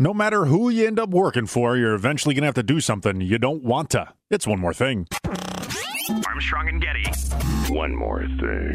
No matter who you end up working for, you're eventually going to have to do something you don't want to. It's one more thing. Armstrong and Getty. One more thing.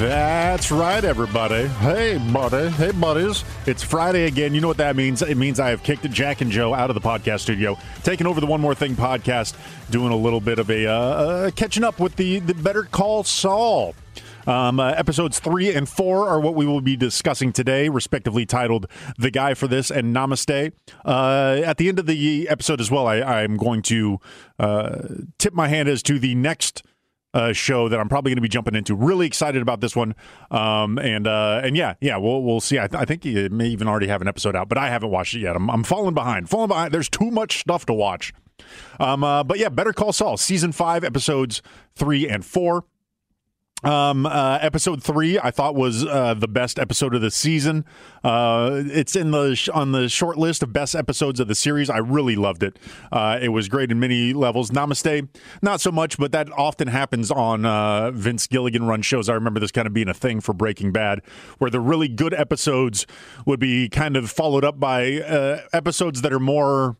That's right, everybody. Hey, buddy. Hey, buddies. It's Friday again. You know what that means? It means I have kicked Jack and Joe out of the podcast studio, taking over the One More Thing podcast, doing a little bit of a uh, uh, catching up with the, the Better Call Saul. Um, uh, episodes three and four are what we will be discussing today, respectively titled The Guy for This and Namaste. Uh, at the end of the episode as well, I, am going to uh, tip my hand as to the next uh, show that I'm probably going to be jumping into. Really excited about this one, um, and uh, and yeah, yeah, we'll we'll see. I, th- I think it may even already have an episode out, but I haven't watched it yet. I'm, I'm falling behind, falling behind. There's too much stuff to watch. Um, uh, but yeah, Better Call Saul, season five, episodes three and four. Um, uh, episode three, I thought was uh, the best episode of the season. Uh, it's in the sh- on the short list of best episodes of the series. I really loved it. Uh, it was great in many levels. Namaste, not so much, but that often happens on uh, Vince Gilligan run shows. I remember this kind of being a thing for Breaking Bad, where the really good episodes would be kind of followed up by uh, episodes that are more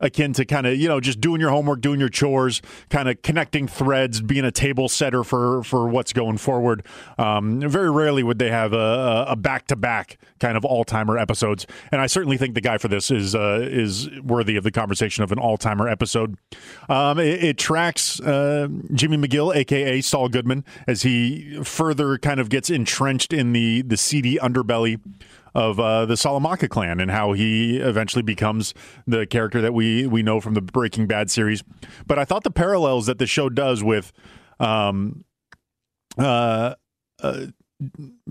akin to kind of you know just doing your homework, doing your chores, kind of connecting threads, being a table setter for for what's going forward. Um, very rarely would they have a back to back kind of all timer episodes, and I certainly think the guy for this is uh, is worthy of the conversation of an all timer episode. Um, it, it, tracks uh, Jimmy McGill, aka Saul Goodman, as he further kind of gets entrenched in the the seedy underbelly of uh, the Salamanca clan and how he eventually becomes the character that we we know from the Breaking Bad series. But I thought the parallels that the show does with um, uh, uh,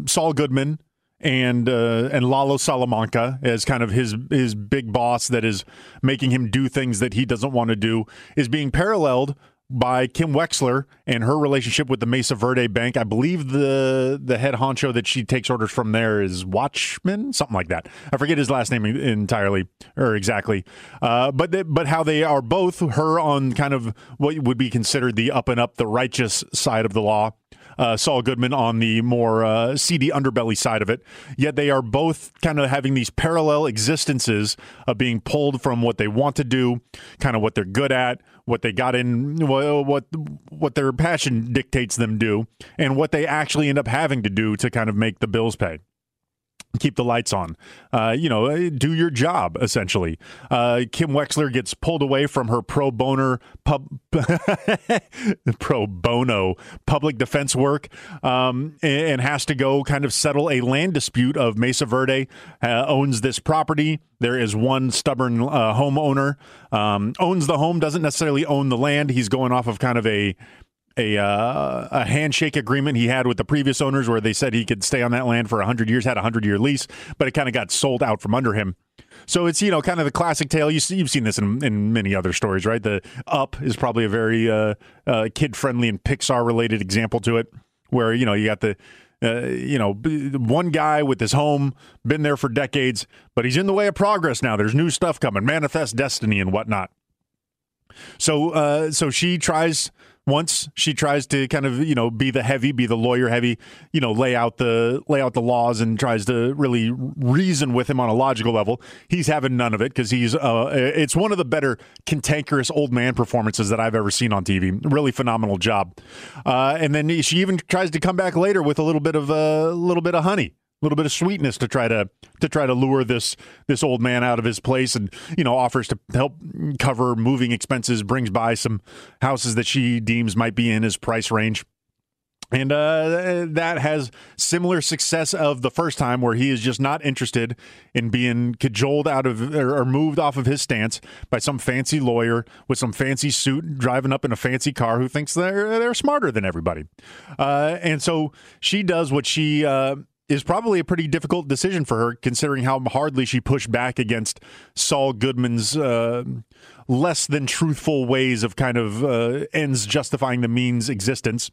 Saul Goodman and uh, and Lalo Salamanca as kind of his his big boss that is making him do things that he doesn't want to do is being paralleled by Kim Wexler and her relationship with the Mesa Verde Bank. I believe the the head honcho that she takes orders from there is Watchman, something like that. I forget his last name entirely or exactly, uh, but they, but how they are both her on kind of what would be considered the up and up, the righteous side of the law, uh, Saul Goodman on the more uh, seedy underbelly side of it. Yet they are both kind of having these parallel existences of being pulled from what they want to do, kind of what they're good at, what they got in, what what their passion dictates them do, and what they actually end up having to do to kind of make the bills pay keep the lights on. Uh, you know, uh, do your job essentially. Uh, Kim Wexler gets pulled away from her pro boner pub pro bono public defense work um, and, has to go kind of settle a land dispute of Mesa Verde uh, owns this property. There is one stubborn uh, homeowner um, owns the home, doesn't necessarily own the land. He's going off of kind of a a uh, a handshake agreement he had with the previous owners where they said he could stay on that land for 100 years, had a 100 year lease, but it kind of got sold out from under him. So it's you know kind of the classic tale. You, have seen this in, in, many other stories, right? The Up is probably a very uh, uh, kid friendly and Pixar related example to it, where you know you got the uh, you know, one guy with his home, been there for decades, but he's in the way of progress now. There's new stuff coming, manifest destiny and whatnot. So, uh, so she tries once she tries to kind of you know be the heavy be the lawyer heavy you know lay out the lay out the laws and tries to really reason with him on a logical level he's having none of it because he's uh, it's one of the better cantankerous old man performances that i've ever seen on tv really phenomenal job. Uh, and then she even tries to come back later with a little bit of a uh, little bit of honey little bit of sweetness to try to to try to lure this this old man out of his place and you know offers to help cover moving expenses brings by some houses that she deems might be in his price range and uh, that has similar success of the first time where he is just not interested in being cajoled out of or moved off of his stance by some fancy lawyer with some fancy suit driving up in a fancy car who thinks they're they're smarter than everybody. Uh, and so she does what she uh, is probably a pretty difficult decision for her, considering how hardly she pushed back against Saul Goodman's uh, less than truthful ways of kind of uh, ends justifying the means existence.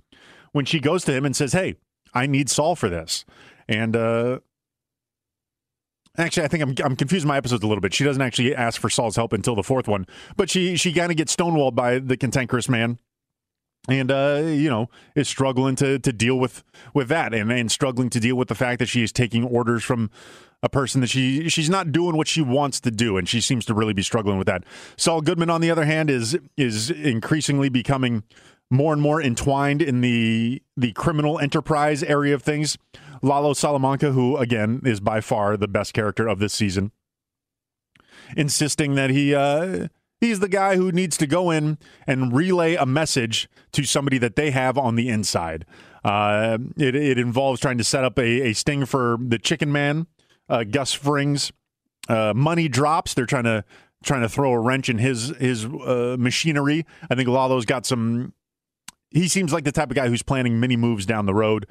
When she goes to him and says, "Hey, I need Saul for this," and uh, Actually, I think I'm I'm confusing my episodes a little bit. She doesn't actually ask for Saul's help until the fourth one, but she she kind of gets stonewalled by the cantankerous man and uh, you know is struggling to to deal with with that and, and struggling to deal with the fact that she is taking orders from a person that she she's not doing what she wants to do and she seems to really be struggling with that. Saul Goodman on the other hand is is increasingly becoming more and more entwined in the the criminal enterprise area of things. Lalo Salamanca who again is by far the best character of this season insisting that he uh He's the guy who needs to go in and relay a message to somebody that they have on the inside. Uh, it, it, involves trying to set up a, a sting for the Chicken Man, uh, Gus Fring's uh, money drops. They're trying to trying to throw a wrench in his his uh, machinery. I think Lalo's got some. He seems like the type of guy who's planning many moves down the road.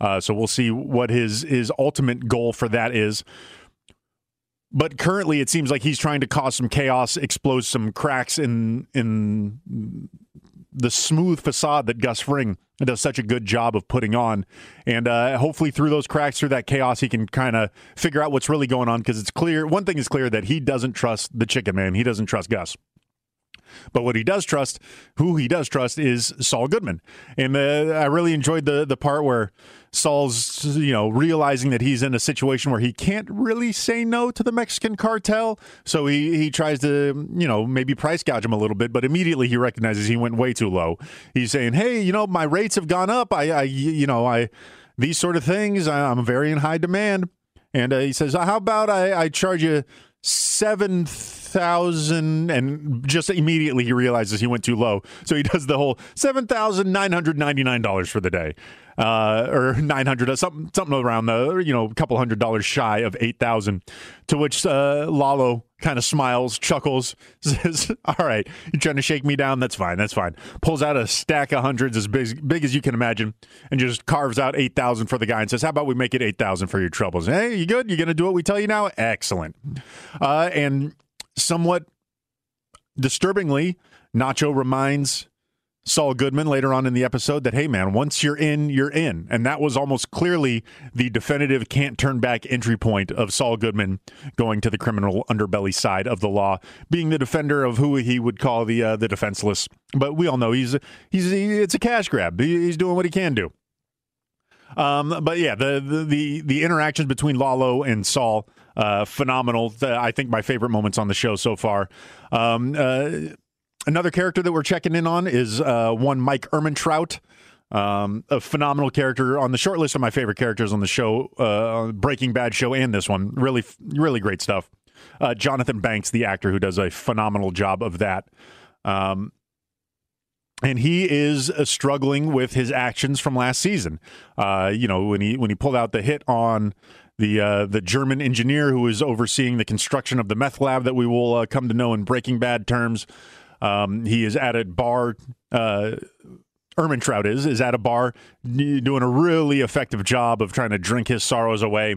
Uh, so we'll see what his his ultimate goal for that is. But currently, it seems like he's trying to cause some chaos, expose some cracks in in the smooth facade that Gus Fring does such a good job of putting on. And uh, hopefully, through those cracks, through that chaos, he can kind of figure out what's really going on. Because it's clear, one thing is clear that he doesn't trust the Chicken Man. He doesn't trust Gus. But what he does trust, who he does trust, is Saul Goodman. And uh, I really enjoyed the the part where Saul's, you know, realizing that he's in a situation where he can't really say no to the Mexican cartel. So he, he tries to, you know, maybe price gouge him a little bit, but immediately he recognizes he went way too low. He's saying, hey, you know, my rates have gone up. I, I you know, I, these sort of things, I'm very in high demand. And uh, he says, how about I, I charge you seven thousand and just immediately he realizes he went too low. So he does the whole seven thousand nine hundred ninety nine dollars for the day. Uh, or 900 something something around the you know a couple hundred dollars shy of 8000 to which uh, Lalo kind of smiles chuckles says all right you're trying to shake me down? That's fine that's fine. Pulls out a stack of hundreds as big, big as you can imagine and just carves out 8000 for the guy and says how about we make it 8000 for your troubles? Hey you good? You're gonna do what we tell you now? Excellent. Uh, and somewhat disturbingly Nacho reminds Saul Goodman later on in the episode that, hey, man, once you're in, you're in. And that was almost clearly the definitive can't turn back entry point of Saul Goodman going to the criminal underbelly side of the law, being the defender of who he would call the uh, the defenseless. But we all know he's he's he, it's a cash grab. He, he's doing what he can do. Um, but yeah, the, the, the the interactions between Lalo and Saul, uh, phenomenal. I think my favorite moments on the show so far. Um, uh, Another character that we're checking in on is uh, one Mike Ehrmantraut. Um, a phenomenal character on the short list of my favorite characters on the show, uh, Breaking Bad show, and this one. Really, really great stuff. Uh, Jonathan Banks, the actor who does a phenomenal job of that. Um, and he is uh, struggling with his actions from last season. Uh, you know, when he when he pulled out the hit on the uh, the German engineer who was overseeing the construction of the meth lab that we will uh, come to know in Breaking Bad terms. Um, he is at a bar. Uh, Ehrmantraut is is at a bar doing a really effective job of trying to drink his sorrows away.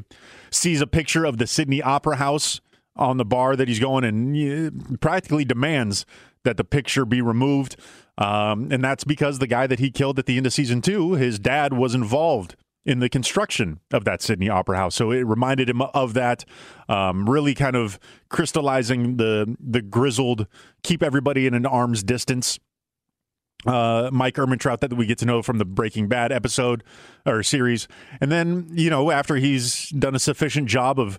Sees a picture of the Sydney Opera House on the bar that he's going and practically demands that the picture be removed. Um, and that's because the guy that he killed at the end of season two, his dad was involved in the construction of that Sydney Opera House. So it reminded him of that, um, really kind of crystallizing the the grizzled, keep everybody in an arm's distance. Uh, Mike Ehrmantraut that we get to know from the Breaking Bad episode or series, and then you know after he's done a sufficient job of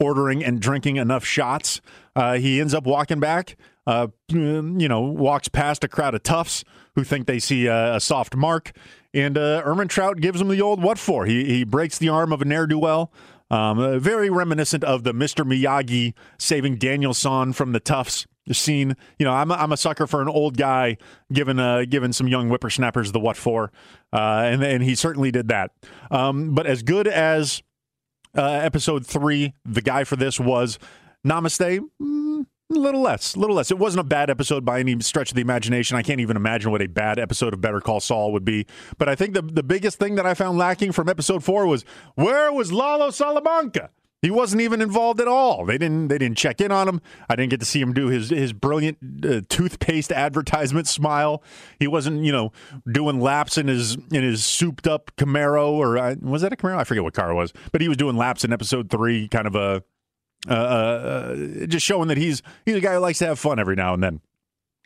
ordering and drinking enough shots, uh, he ends up walking back. Uh, you know, walks past a crowd of toughs who think they see a, a soft mark, and uh, Ehrmantraut gives him the old what for. He, he breaks the arm of a ne'er do well. Um, uh, very reminiscent of the Mr. Miyagi saving Daniel-san from the Toughs scene. You know, I'm a, I'm a sucker for an old guy giving uh, giving some young whippersnappers the what for, uh, and and he certainly did that. Um, but as good as uh, episode three, the guy for this was Namaste. Mm, a little less, a little less. It wasn't a bad episode by any stretch of the imagination. I can't even imagine what a bad episode of Better Call Saul would be. But I think the the biggest thing that I found lacking from episode four was where was Lalo Salamanca? He wasn't even involved at all. They didn't. They didn't check in on him. I didn't get to see him do his his brilliant uh, toothpaste advertisement smile. He wasn't, you know, doing laps in his in his souped up Camaro or uh, was that a Camaro? I forget what car it was, but he was doing laps in episode three, kind of a uh, uh, just showing that he's he's a guy who likes to have fun every now and then.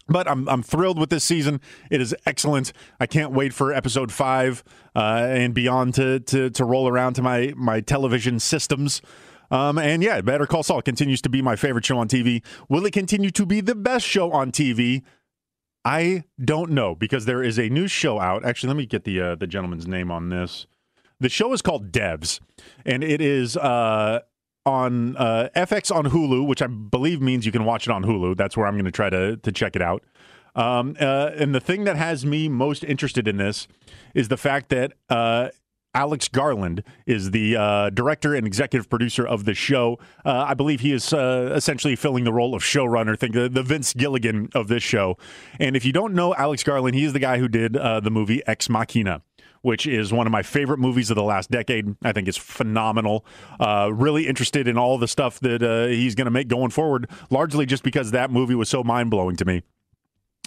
But I'm I'm thrilled with this season. It is excellent. I can't wait for episode five uh, and beyond to, to to roll around to my my television systems. Um, and yeah, Better Call Saul continues to be my favorite show on TV. Will it continue to be the best show on TV? I don't know because there is a new show out. Actually, let me get the uh, the gentleman's name on this. The show is called Devs, and it is uh, on uh, FX on Hulu, which I believe means you can watch it on Hulu. That's where I'm going to try to to check it out. Um, uh, and the thing that has me most interested in this is the fact that uh, Alex Garland is the uh, director and executive producer of the show. Uh, I believe he is uh, essentially filling the role of showrunner, think the, the, Vince Gilligan of this show. And if you don't know Alex Garland, he is the guy who did uh, the movie Ex Machina. Which is one of my favorite movies of the last decade. I think it's phenomenal. Uh, really interested in all the stuff that uh, he's going to make going forward, largely just because that movie was so mind blowing to me.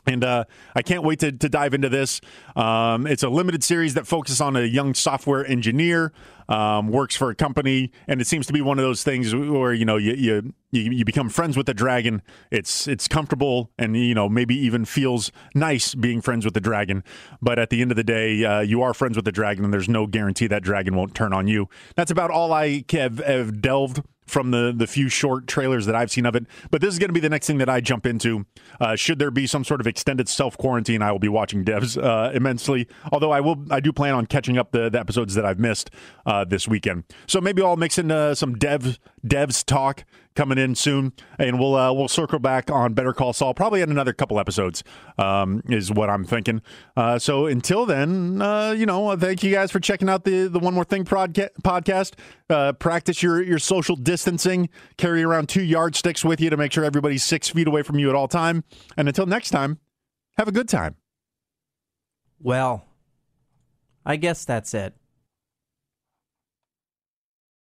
And uh, I can't wait to, to dive into this. Um, it's a limited series that focuses on a young software engineer, um, works for a company, and it seems to be one of those things where you know you, you you become friends with the dragon. It's it's comfortable, and you know maybe even feels nice being friends with the dragon. But at the end of the day, uh, you are friends with the dragon, and there's no guarantee that dragon won't turn on you. That's about all I have, have delved from the the few short trailers that I've seen of it. But this is going to be the next thing that I jump into. Uh, should there be some sort of extended self quarantine, I will be watching Devs uh, immensely. Although I will, I do plan on catching up the, the episodes that I've missed uh, this weekend. So maybe I'll mix in uh, some Dev Devs talk coming in soon, and we'll uh, we'll circle back on Better Call Saul probably in another couple episodes. Um, is what I'm thinking. Uh, so until then, uh, you know, thank you guys for checking out the the One More Thing podca- podcast. Uh, practice your your social distancing. Carry around two yardsticks with you to make sure everybody's six feet away from you at all time. And until next time, have a good time. Well, I guess that's it.